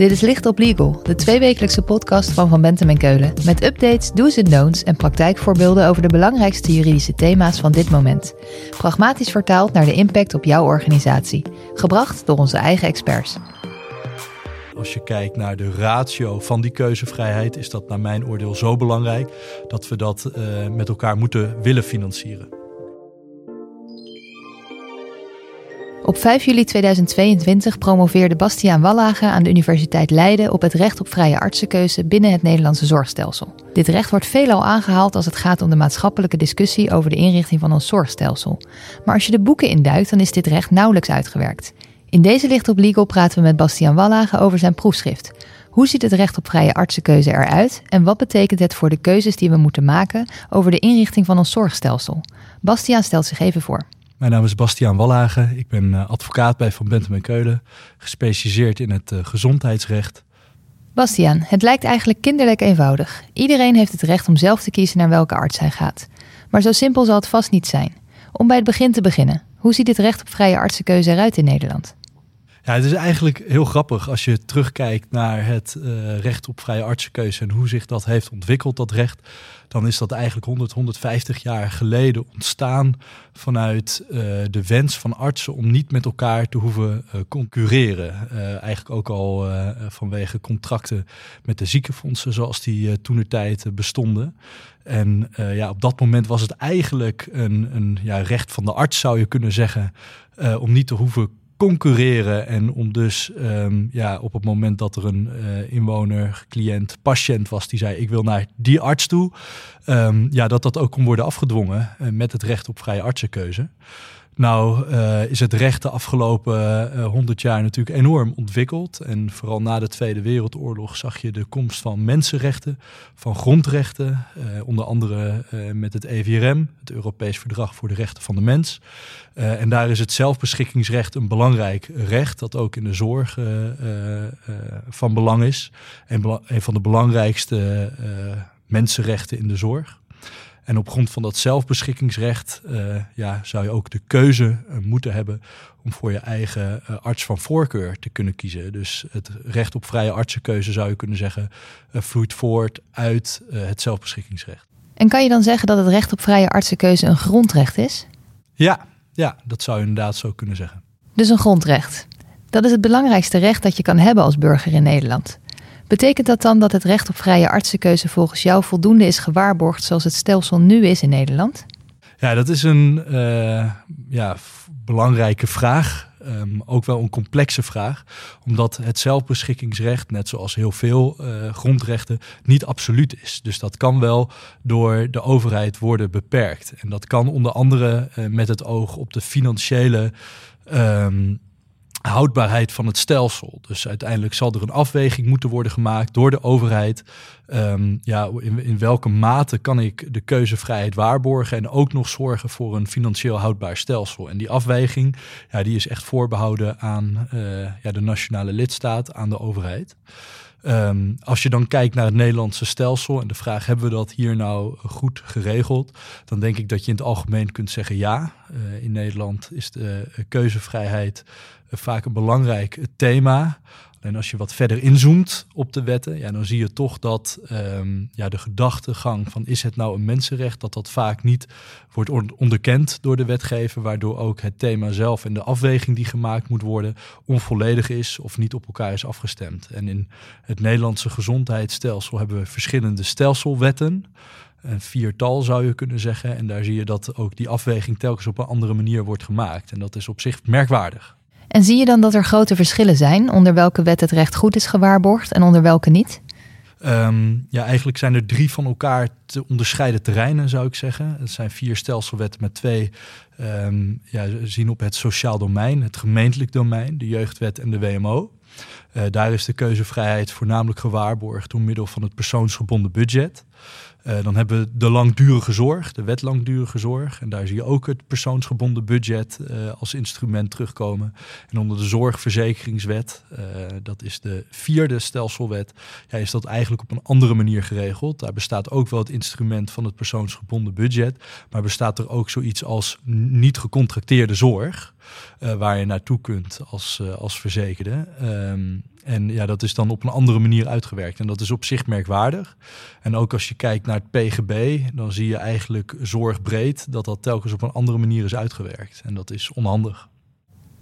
Dit is Licht op Legal, de tweewekelijkse podcast van Van Bentem en Keulen. Met updates, do's en don'ts en praktijkvoorbeelden over de belangrijkste juridische thema's van dit moment. Pragmatisch vertaald naar de impact op jouw organisatie. Gebracht door onze eigen experts. Als je kijkt naar de ratio van die keuzevrijheid, is dat naar mijn oordeel zo belangrijk dat we dat uh, met elkaar moeten willen financieren. Op 5 juli 2022 promoveerde Bastiaan Wallage aan de Universiteit Leiden op het recht op vrije artsenkeuze binnen het Nederlandse zorgstelsel. Dit recht wordt veelal aangehaald als het gaat om de maatschappelijke discussie over de inrichting van ons zorgstelsel. Maar als je de boeken induikt, dan is dit recht nauwelijks uitgewerkt. In deze licht op legal praten we met Bastiaan Wallage over zijn proefschrift. Hoe ziet het recht op vrije artsenkeuze eruit en wat betekent het voor de keuzes die we moeten maken over de inrichting van ons zorgstelsel? Bastiaan stelt zich even voor. Mijn naam is Bastiaan Wallage. Ik ben eh, advocaat bij Van Bentem en Keulen, gespecialiseerd in het eh, gezondheidsrecht. Bastiaan, het lijkt eigenlijk kinderlijk eenvoudig. Iedereen heeft het recht om zelf te kiezen naar welke arts hij gaat. Maar zo simpel zal het vast niet zijn. Om bij het begin te beginnen, hoe ziet het recht op vrije artsenkeuze eruit in Nederland? Ja, het is eigenlijk heel grappig als je terugkijkt naar het uh, recht op vrije artsenkeuze en hoe zich dat heeft ontwikkeld, dat recht. Dan is dat eigenlijk 100, 150 jaar geleden ontstaan vanuit uh, de wens van artsen om niet met elkaar te hoeven uh, concurreren. eigenlijk ook al vanwege contracten met de ziekenfondsen zoals die toen de tijd bestonden. En ja, op dat moment was het eigenlijk een, een ja, recht van de arts, zou je kunnen zeggen, om niet te hoeven concurreren. En om dus um, ja, op het moment dat er een uh, inwoner, cliënt, patiënt was die zei: Ik wil naar die arts toe. Um, ja, dat dat ook kon worden afgedwongen uh, met het recht op vrije artsenkeuze. Nou uh, is het recht de afgelopen uh, 100 jaar natuurlijk enorm ontwikkeld. En vooral na de Tweede Wereldoorlog zag je de komst van mensenrechten, van grondrechten. Uh, onder andere met het EVRM, het Europees Verdrag voor de Rechten van de Mens. en daar is het zelfbeschikkingsrecht een belangrijk recht, dat ook in de zorg van belang is. En een van de belangrijkste mensenrechten in de zorg. En op grond van dat zelfbeschikkingsrecht uh, ja, zou je ook de keuze uh, moeten hebben om voor je eigen uh, arts van voorkeur te kunnen kiezen. Dus het recht op vrije artsenkeuze zou je kunnen zeggen vloeit voort uit het zelfbeschikkingsrecht. En kan je dan zeggen dat het recht op vrije artsenkeuze een grondrecht is? Ja, ja, dat zou je inderdaad zo kunnen zeggen. Dus een grondrecht. Dat is het belangrijkste recht dat je kan hebben als burger in Nederland. Betekent dat dan dat het recht op vrije artsenkeuze volgens jou voldoende is gewaarborgd zoals het stelsel nu is in Nederland? Ja, dat is een uh, ja, belangrijke vraag. Um, ook wel een complexe vraag, omdat het zelfbeschikkingsrecht, net zoals heel veel uh, grondrechten, niet absoluut is. Dus dat kan wel door de overheid worden beperkt. En dat kan onder andere uh, met het oog op de financiële um, houdbaarheid van het stelsel. Dus uiteindelijk zal er een afweging moeten worden gemaakt door de overheid. Um, ja, in, welke mate kan ik de keuzevrijheid waarborgen en ook nog zorgen voor een financieel houdbaar stelsel? En die afweging, ja, die is echt voorbehouden aan uh, ja, de nationale lidstaat, aan de overheid. Um, als je dan kijkt naar het Nederlandse stelsel en de vraag hebben we dat hier nou goed geregeld, dan denk ik dat je in het algemeen kunt zeggen ja. Uh, in Nederland is de uh, keuzevrijheid vaak een belangrijk thema. En als je wat verder inzoomt op de wetten, ja, dan zie je toch dat um, ja, de gedachtegang van is het nou een mensenrecht, dat dat vaak niet wordt onderkend door de wetgever, waardoor ook het thema zelf en de afweging die gemaakt moet worden onvolledig is of niet op elkaar is afgestemd. En in het Nederlandse gezondheidsstelsel hebben we verschillende stelselwetten. Een viertal zou je kunnen zeggen. En daar zie je dat ook die afweging telkens op een andere manier wordt gemaakt. En dat is op zich merkwaardig. En zie je dan dat er grote verschillen zijn onder welke wet het recht goed is gewaarborgd en onder welke niet? Um, ja, eigenlijk zijn er drie van elkaar te onderscheiden terreinen, zou ik zeggen. Het zijn vier stelselwetten met twee um, ja, zien op het sociaal domein, het gemeentelijk domein, de jeugdwet en de WMO. Uh, daar is de keuzevrijheid voornamelijk gewaarborgd door middel van het persoonsgebonden budget. Uh, dan hebben we de langdurige zorg, de wet langdurige zorg. En daar zie je ook het persoonsgebonden budget uh, als instrument terugkomen. En onder de zorgverzekeringswet, uh, dat is de vierde stelselwet, ja, is dat eigenlijk op een andere manier geregeld. Daar bestaat ook wel het instrument van het persoonsgebonden budget. Maar bestaat er ook zoiets als niet gecontracteerde zorg. waar je naartoe kunt als, als verzekerde. Ehm, en ja, dat is dan op een andere manier uitgewerkt. En dat is op zich merkwaardig. En ook als je kijkt naar het PGB, dan zie je eigenlijk zorgbreed dat dat telkens op een andere manier is uitgewerkt. En dat is onhandig.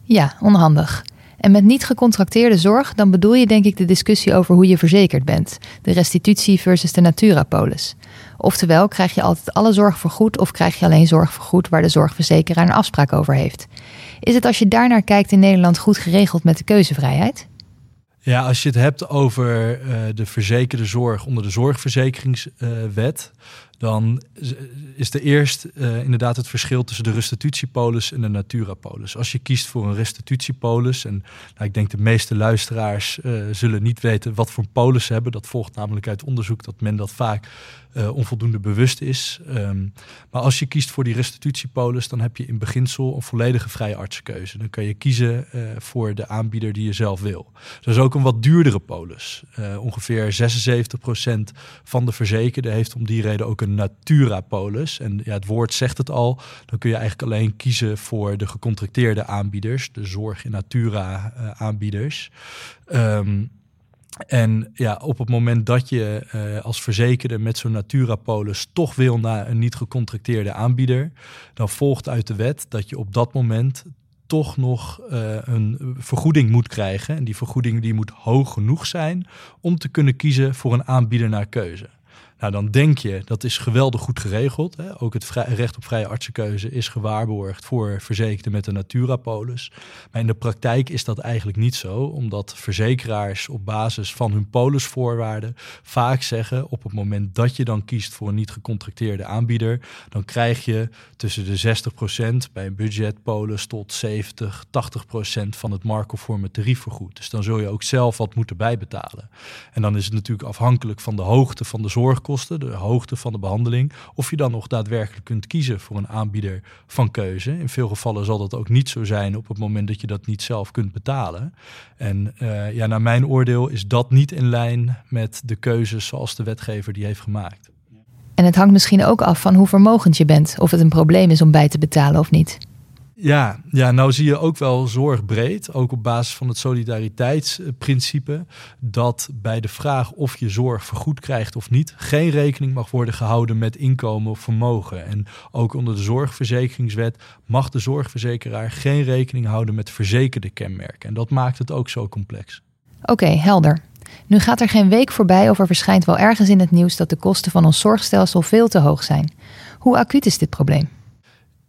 Ja, onhandig. En met niet gecontracteerde zorg, dan bedoel je denk ik de discussie over hoe je verzekerd bent. De restitutie versus de Naturapolis. Oftewel, krijg je altijd alle zorg vergoed of krijg je alleen zorg vergoed waar de zorgverzekeraar een afspraak over heeft? Is het als je daarnaar kijkt in Nederland goed geregeld met de keuzevrijheid? Ja, als je het hebt over uh, de verzekerde zorg onder de zorgverzekeringswet, dan is er eerst uh, inderdaad het verschil tussen de restitutiepolis en de naturapolis. Als je kiest voor een restitutiepolis, en nou, ik denk de meeste luisteraars uh, zullen niet weten wat voor polis ze hebben, dat volgt namelijk uit onderzoek dat men dat vaak uh, onvoldoende bewust is. Um, maar als je kiest voor die restitutiepolis, dan heb je in beginsel een volledige vrije artsenkeuze. Dan kan je kiezen voor de aanbieder die je zelf wil. Dat is ook een wat duurdere polis. Ongeveer 76% van de verzekerden heeft om die reden ook een Natura-polis. En ja, het woord zegt het al. Dan kun je eigenlijk alleen kiezen voor de gecontracteerde aanbieders, de zorg in Natura-aanbieders. Um, en ja, op het moment dat je uh, als verzekerde met zo'n Naturapolis toch wil naar een niet gecontracteerde aanbieder, dan volgt uit de wet dat je op dat moment toch nog uh, een vergoeding moet krijgen. En die vergoeding die moet hoog genoeg zijn om te kunnen kiezen voor een aanbieder naar keuze. Nou, dan denk je dat is geweldig goed geregeld. Hè? Ook het recht op vrije artsenkeuze is gewaarborgd voor verzekerden met een Naturapolis. Maar in de praktijk is dat eigenlijk niet zo, omdat verzekeraars op basis van hun polisvoorwaarden vaak zeggen: op het moment dat je dan kiest voor een niet gecontracteerde aanbieder, dan krijg je tussen de 60% bij een budgetpolis tot 70, 80% van het marktconforme tarief vergoed. Dus dan zul je ook zelf wat moeten bijbetalen. En dan is het natuurlijk afhankelijk van de hoogte van de zorg de hoogte van de behandeling, of je dan nog daadwerkelijk kunt kiezen voor een aanbieder van keuze. In veel gevallen zal dat ook niet zo zijn op het moment dat je dat niet zelf kunt betalen. En uh, ja, naar mijn oordeel is dat niet in lijn met de keuzes zoals de wetgever die heeft gemaakt. En het hangt misschien ook af van hoe vermogend je bent, of het een probleem is om bij te betalen of niet. Ja, ja, nou zie je ook wel zorgbreed, ook op basis van het solidariteitsprincipe, dat bij de vraag of je zorg vergoed krijgt of niet, geen rekening mag worden gehouden met inkomen of vermogen. En ook onder de zorgverzekeringswet mag de zorgverzekeraar geen rekening houden met verzekerde kenmerken. En dat maakt het ook zo complex. Oké, helder. Nu gaat er geen week voorbij of er verschijnt wel ergens in het nieuws dat de kosten van ons zorgstelsel veel te hoog zijn. Hoe acuut is dit probleem?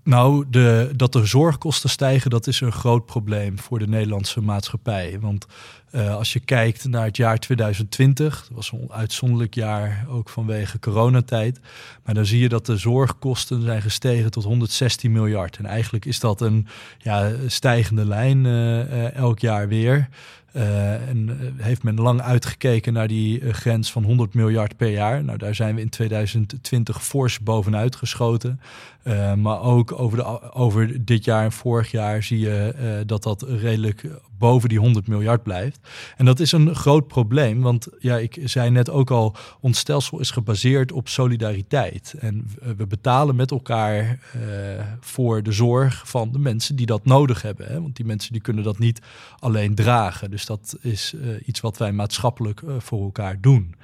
Nou, de, dat de zorgkosten stijgen, dat is een groot probleem voor de Nederlandse maatschappij. Want uh, als je kijkt naar het jaar 2020, dat was een uitzonderlijk jaar ook vanwege coronatijd. Maar dan zie je dat de zorgkosten zijn gestegen tot 116 miljard. En eigenlijk is dat een ja, stijgende lijn uh, uh, elk jaar weer. Uh, en heeft men lang uitgekeken naar die uh, grens van 100 miljard per jaar. Nou, daar zijn we in 2020 fors bovenuit geschoten. Maar ook over, de, over dit jaar en vorig jaar zie je dat dat redelijk boven die 100 miljard blijft. En dat is een groot probleem, want ja, ik zei net ook al, ons stelsel is gebaseerd op solidariteit. En we betalen met elkaar voor de zorg van de mensen die dat nodig hebben. Hè? Want die mensen die kunnen dat niet alleen dragen. Dus dat is uh, iets wat wij maatschappelijk uh, voor elkaar doen.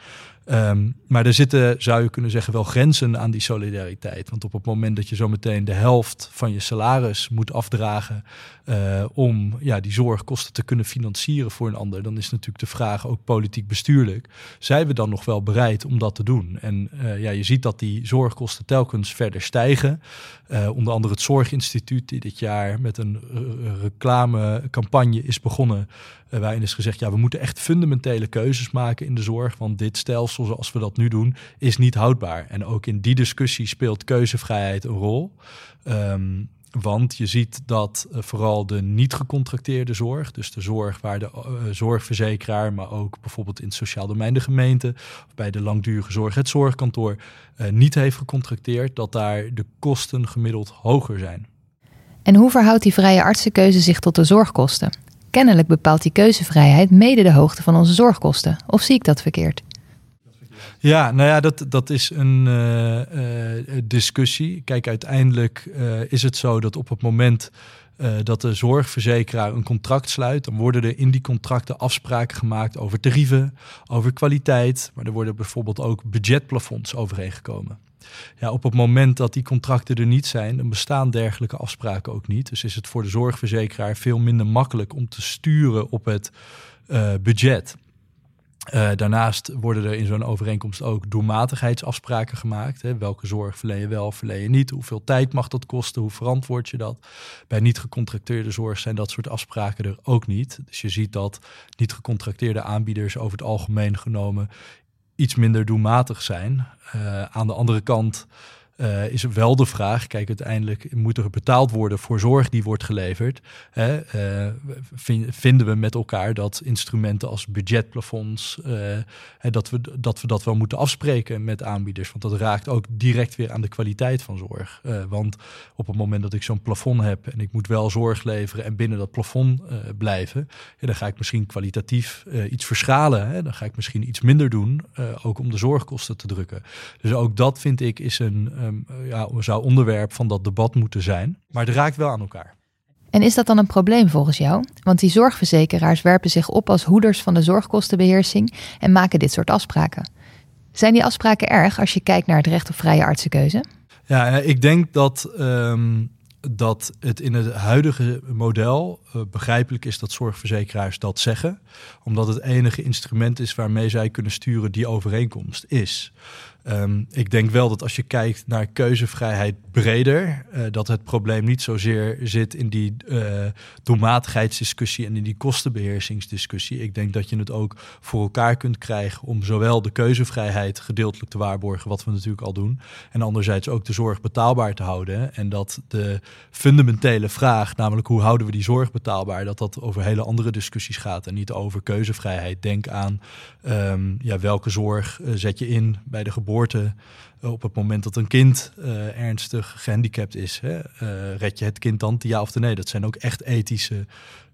Um, maar er zitten, zou je kunnen zeggen, wel grenzen aan die solidariteit. Want op het moment dat je zometeen de helft van je salaris moet afdragen uh, om ja, die zorgkosten te kunnen financieren voor een ander, dan is natuurlijk de vraag ook politiek bestuurlijk. Zijn we dan nog wel bereid om dat te doen? En uh, ja, je ziet dat die zorgkosten telkens verder stijgen. Uh, onder andere het Zorginstituut, die dit jaar met een reclamecampagne is begonnen. waarin is gezegd, ja, we moeten echt fundamentele keuzes maken in de zorg. Want dit stelsel zoals we dat nu doen, is niet houdbaar. En ook in die discussie speelt keuzevrijheid een rol. Um, want je ziet dat uh, vooral de niet gecontracteerde zorg, dus de zorg waar de uh, zorgverzekeraar, maar ook bijvoorbeeld in het sociaal domein de gemeente of bij de langdurige zorg het zorgkantoor uh, niet heeft gecontracteerd, dat daar de kosten gemiddeld hoger zijn. En hoe verhoudt die vrije artsenkeuze zich tot de zorgkosten? Kennelijk bepaalt die keuzevrijheid mede de hoogte van onze zorgkosten. Of zie ik dat verkeerd? Ja, nou ja, dat, dat is een uh, discussie. Kijk, uiteindelijk is het zo dat op het moment dat de zorgverzekeraar een contract sluit, dan worden er in die contracten afspraken gemaakt over tarieven, over kwaliteit, maar er worden bijvoorbeeld ook budgetplafonds overeengekomen. Ja, op het moment dat die contracten er niet zijn, dan bestaan dergelijke afspraken ook niet. Dus is het voor de zorgverzekeraar veel minder makkelijk om te sturen op het budget. Uh, daarnaast worden er in zo'n overeenkomst ook doelmatigheidsafspraken gemaakt. Hè. Welke zorg verleen je wel, verleen je niet? Hoeveel tijd mag dat kosten? Hoe verantwoord je dat? Bij niet gecontracteerde zorg zijn dat soort afspraken er ook niet. Dus je ziet dat niet gecontracteerde aanbieders over het algemeen genomen iets minder doelmatig zijn. Uh, aan de andere kant uh, is wel de vraag, kijk, uiteindelijk moet er betaald worden voor zorg die wordt geleverd. Hè? Uh, vinden we met elkaar dat instrumenten als budgetplafonds, uh, dat, we, dat we dat wel moeten afspreken met aanbieders. Want dat raakt ook direct weer aan de kwaliteit van zorg. want op het moment dat ik zo'n plafond heb en ik moet wel zorg leveren en binnen dat plafond blijven, dan ga ik misschien kwalitatief iets verschalen. Hè? Dan ga ik misschien iets minder doen, ook om de zorgkosten te drukken. Dus ook dat vind ik is een um, ja, zou onderwerp van dat debat moeten zijn. Maar het raakt wel aan elkaar. En is dat dan een probleem volgens jou? Want die zorgverzekeraars werpen zich op als hoeders van de zorgkostenbeheersing en maken dit soort afspraken. Zijn die afspraken erg als je kijkt naar het recht op vrije artsenkeuze? Ja, ik denk dat, um, dat het in het huidige model uh, begrijpelijk is dat zorgverzekeraars dat zeggen, omdat het enige instrument is waarmee zij kunnen sturen die overeenkomst is. Um, ik denk wel dat als je kijkt naar keuzevrijheid breder, uh, dat het probleem niet zozeer zit in die uh, doelmatigheidsdiscussie en in die kostenbeheersingsdiscussie. Ik denk dat je het ook voor elkaar kunt krijgen om zowel de keuzevrijheid gedeeltelijk te waarborgen, wat we natuurlijk al doen, en anderzijds ook de zorg betaalbaar te houden. En dat de fundamentele vraag, namelijk hoe houden we die zorg betaalbaar, dat dat over hele andere discussies gaat en niet over keuzevrijheid. Denk aan um, ja, welke zorg uh, zet je in bij de geboorte eh, op het moment dat een kind uh, ernstig gehandicapt is. Hè? Uh, red je het kind dan, ja of nee? Dat zijn ook echt ethische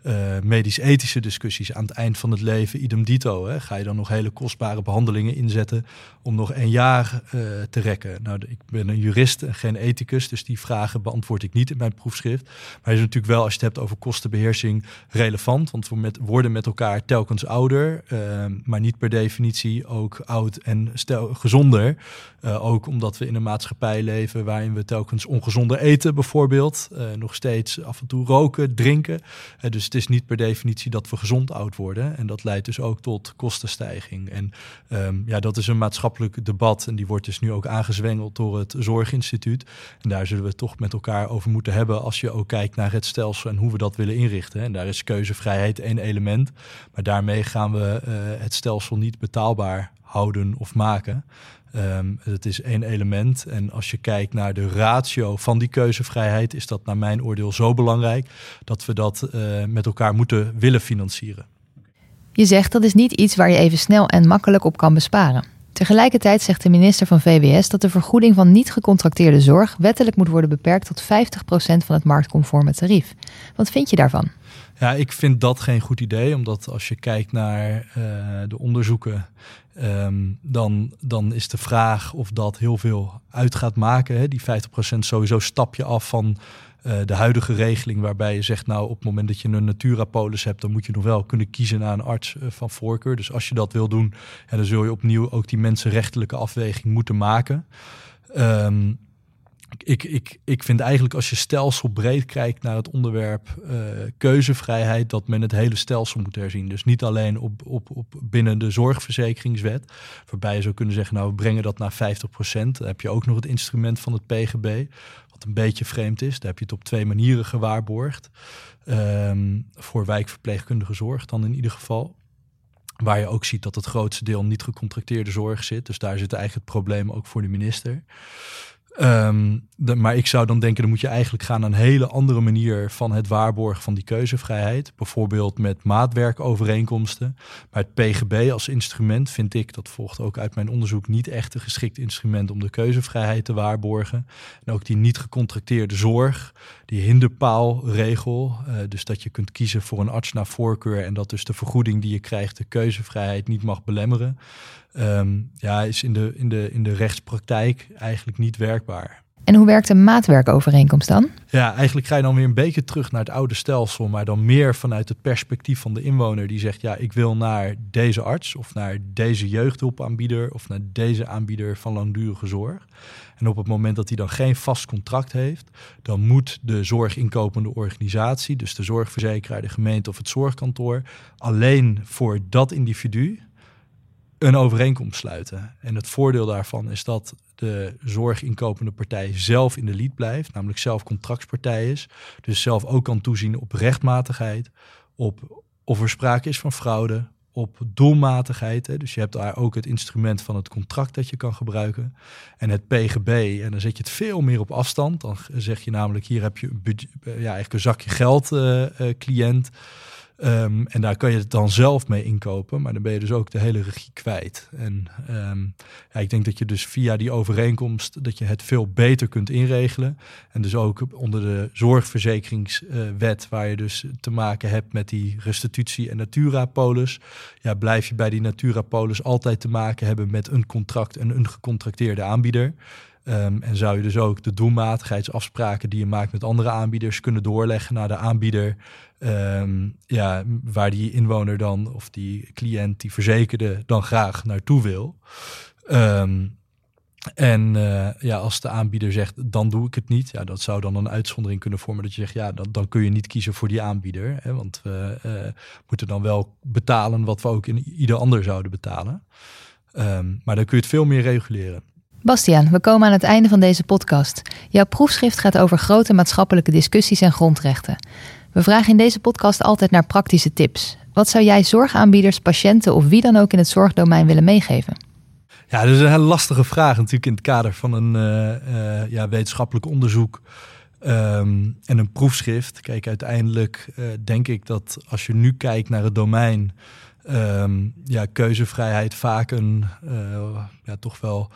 uh, medisch-ethische discussies aan het eind van het leven, idem dito. Hè? Ga je dan nog hele kostbare behandelingen inzetten om nog een jaar uh, te rekken? Nou, ik ben een jurist en geen ethicus, dus die vragen beantwoord ik niet in mijn proefschrift. Maar is natuurlijk wel, als je het hebt over kostenbeheersing, relevant. Want we met, worden met elkaar telkens ouder, uh, maar niet per definitie ook oud en stel, gezonder. ook omdat we in een maatschappij leven waarin we telkens ongezonder eten, bijvoorbeeld. nog steeds af en toe roken, drinken. dus het is niet per definitie dat we gezond oud worden. En dat leidt dus ook tot kostenstijging. En um, ja, dat is een maatschappelijk debat. En die wordt dus nu ook aangezwengeld door het Zorginstituut. En daar zullen we het toch met elkaar over moeten hebben. Als je ook kijkt naar het stelsel en hoe we dat willen inrichten. En daar is keuzevrijheid één element. Maar daarmee gaan we uh, het stelsel niet betaalbaar houden of maken. Um, het is één element. En als je kijkt naar de ratio van die keuzevrijheid, is dat naar mijn oordeel zo belangrijk dat we dat uh, met elkaar moeten willen financieren. Je zegt dat is niet iets waar je even snel en makkelijk op kan besparen. Tegelijkertijd zegt de minister van VWS dat de vergoeding van niet gecontracteerde zorg wettelijk moet worden beperkt tot 50% van het marktconforme tarief. Wat vind je daarvan? Ja, ik vind dat geen goed idee, omdat als je kijkt naar uh, de onderzoeken, um, dan, dan is de vraag of dat heel veel uit gaat maken. Hè? Die 50% sowieso stap je af van uh, de huidige regeling, waarbij je zegt, nou op het moment dat je een Naturapolis hebt, dan moet je nog wel kunnen kiezen naar een arts uh, van voorkeur. Dus als je dat wil doen, ja, dan zul je opnieuw ook die mensenrechtelijke afweging moeten maken. Um, ik, ik, ik vind eigenlijk als je stelselbreed kijkt naar het onderwerp uh, keuzevrijheid, dat men het hele stelsel moet herzien. Dus niet alleen op, op, op binnen de zorgverzekeringswet, waarbij je zou kunnen zeggen, nou we brengen dat naar 50%. Dan heb je ook nog het instrument van het PGB, wat een beetje vreemd is. Daar heb je het op twee manieren gewaarborgd. Um, voor wijkverpleegkundige zorg dan in ieder geval. Waar je ook ziet dat het grootste deel niet gecontracteerde zorg zit. Dus daar zit eigenlijk het probleem ook voor de minister. Ehm, maar ik zou dan denken, dan moet je eigenlijk gaan naar een hele andere manier van het waarborgen van die keuzevrijheid. Bijvoorbeeld met maatwerkovereenkomsten. Maar het PGB als instrument vind ik, dat volgt ook uit mijn onderzoek, niet echt een geschikt instrument om de keuzevrijheid te waarborgen. En ook die niet gecontracteerde zorg, die hinderpaalregel. Uh, dus dat je kunt kiezen voor een arts naar voorkeur en dat dus de vergoeding die je krijgt de keuzevrijheid niet mag belemmeren. Um, ja, is in de, in, de, in de rechtspraktijk eigenlijk niet werkbaar. En hoe werkt een maatwerkovereenkomst dan? Ja, eigenlijk ga je dan weer een beetje terug naar het oude stelsel, maar dan meer vanuit het perspectief van de inwoner die zegt, ja, ik wil naar deze arts of naar deze jeugdhulpaanbieder of naar deze aanbieder van langdurige zorg. En op het moment dat hij dan geen vast contract heeft, dan moet de zorginkopende organisatie, dus de zorgverzekeraar, de gemeente of het zorgkantoor, alleen voor dat individu een overeenkomst sluiten. En het voordeel daarvan is dat de zorginkopende partij zelf in de lead blijft, namelijk zelf contractspartij is. Dus zelf ook kan toezien op rechtmatigheid, op of er sprake is van fraude, op doelmatigheid. Dus je hebt daar ook het instrument van het contract dat je kan gebruiken. En het PGB, en dan zet je het veel meer op afstand. Dan zeg je namelijk, hier heb je een ja, eigenlijk een zakje geld, uh, uh, cliënt. Um, en daar kan je het dan zelf mee inkopen, maar dan ben je dus ook de hele regie kwijt. En um, ja, ik denk dat je dus via die overeenkomst dat je het veel beter kunt inregelen. En dus ook onder de zorgverzekeringswet, waar je dus te maken hebt met die restitutie en Natura-polis, ja, blijf je bij die Natura-polis altijd te maken hebben met een contract en een gecontracteerde aanbieder. Um, en zou je dus ook de doelmatigheidsafspraken die je maakt met andere aanbieders kunnen doorleggen naar de aanbieder. Um, ja, waar die inwoner dan of die cliënt, die verzekerde, dan graag naartoe wil. Um, en uh, ja, als de aanbieder zegt, dan doe ik het niet. Ja, dat zou dan een uitzondering kunnen vormen. Dat je zegt, ja, dan, kun je niet kiezen voor die aanbieder. Hè, want we uh, moeten dan wel betalen wat we ook in ieder ander zouden betalen. Maar dan kun je het veel meer reguleren. Bastiaan, we komen aan het einde van deze podcast. Jouw proefschrift gaat over grote maatschappelijke discussies en grondrechten. We vragen in deze podcast altijd naar praktische tips. Wat zou jij zorgaanbieders, patiënten of wie dan ook in het zorgdomein willen meegeven? Ja, dat is een hele lastige vraag natuurlijk in het kader van een uh, uh, ja, wetenschappelijk onderzoek um, en een proefschrift. Kijk, uiteindelijk uh, denk ik dat als je nu kijkt naar het domein, um, ja, keuzevrijheid vaak een ja, toch wel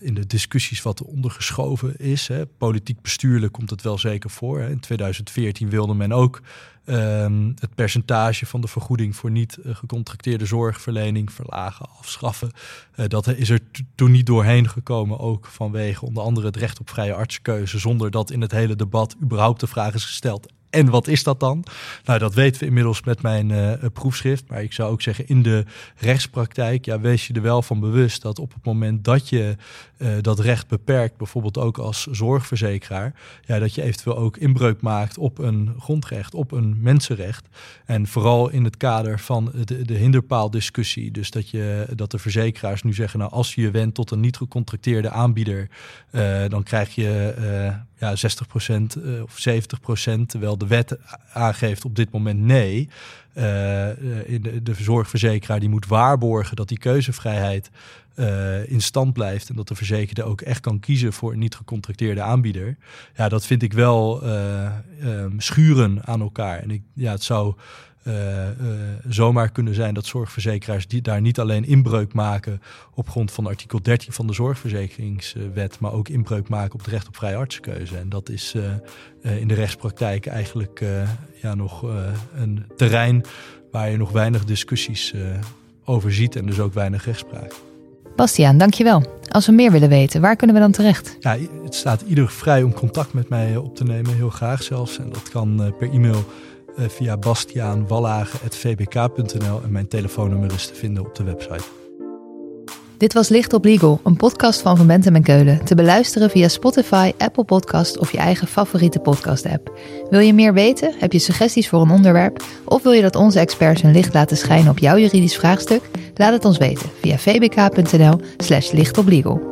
in de discussies wat ondergeschoven is. Hè. Politiek bestuurlijk komt het wel zeker voor. Hè. In 2014 wilde men ook um, het percentage van de vergoeding voor niet uh, gecontracteerde zorgverlening verlagen, afschaffen. Uh, dat is er toen niet doorheen gekomen, ook vanwege onder andere het recht op vrije artskeuze, zonder dat in het hele debat überhaupt de vraag is gesteld en wat is dat dan? Nou, dat weten we inmiddels met mijn uh, proefschrift. Maar ik zou ook zeggen, in de rechtspraktijk, ja, wees je er wel van bewust dat op het moment dat je uh, dat recht beperkt, bijvoorbeeld ook als zorgverzekeraar, ja, dat je eventueel ook inbreuk maakt op een grondrecht, op een mensenrecht. En vooral in het kader van de, de hinderpaaldiscussie. Dus dat, je, dat de verzekeraars nu zeggen, nou, als je je wendt tot een niet gecontracteerde aanbieder, uh, dan krijg je ja, 60% uh, of 70%, terwijl de wet aangeeft op dit moment nee. Uh, de, de zorgverzekeraar die moet waarborgen dat die keuzevrijheid in stand blijft en dat de verzekerde ook echt kan kiezen voor een niet gecontracteerde aanbieder. Ja, dat vind ik wel um, schuren aan elkaar. En ik, ja, het zou uh, uh, zomaar kunnen zijn dat zorgverzekeraars die daar niet alleen inbreuk maken op grond van artikel 13 van de zorgverzekeringswet, maar ook inbreuk maken op het recht op vrije artskeuze. En dat is uh, in de rechtspraktijk eigenlijk ja, nog een terrein waar je nog weinig discussies over ziet en dus ook weinig rechtspraak. Bastiaan, dankjewel. Als we meer willen weten, waar kunnen we dan terecht? Ja, het staat ieder vrij om contact met mij op te nemen, heel graag zelfs. En dat kan per e-mail via bastiaanwallagen.vbk.nl en mijn telefoonnummer is te vinden op de website. Dit was Licht op Legal, een podcast van Van Bentem en Keulen. Te beluisteren via Spotify, Apple Podcast of je eigen favoriete podcast-app. Wil je meer weten? Heb je suggesties voor een onderwerp? Of wil je dat onze experts hun licht laten schijnen op jouw juridisch vraagstuk? Laat het ons weten via vbk.nl slash lichtoplegal.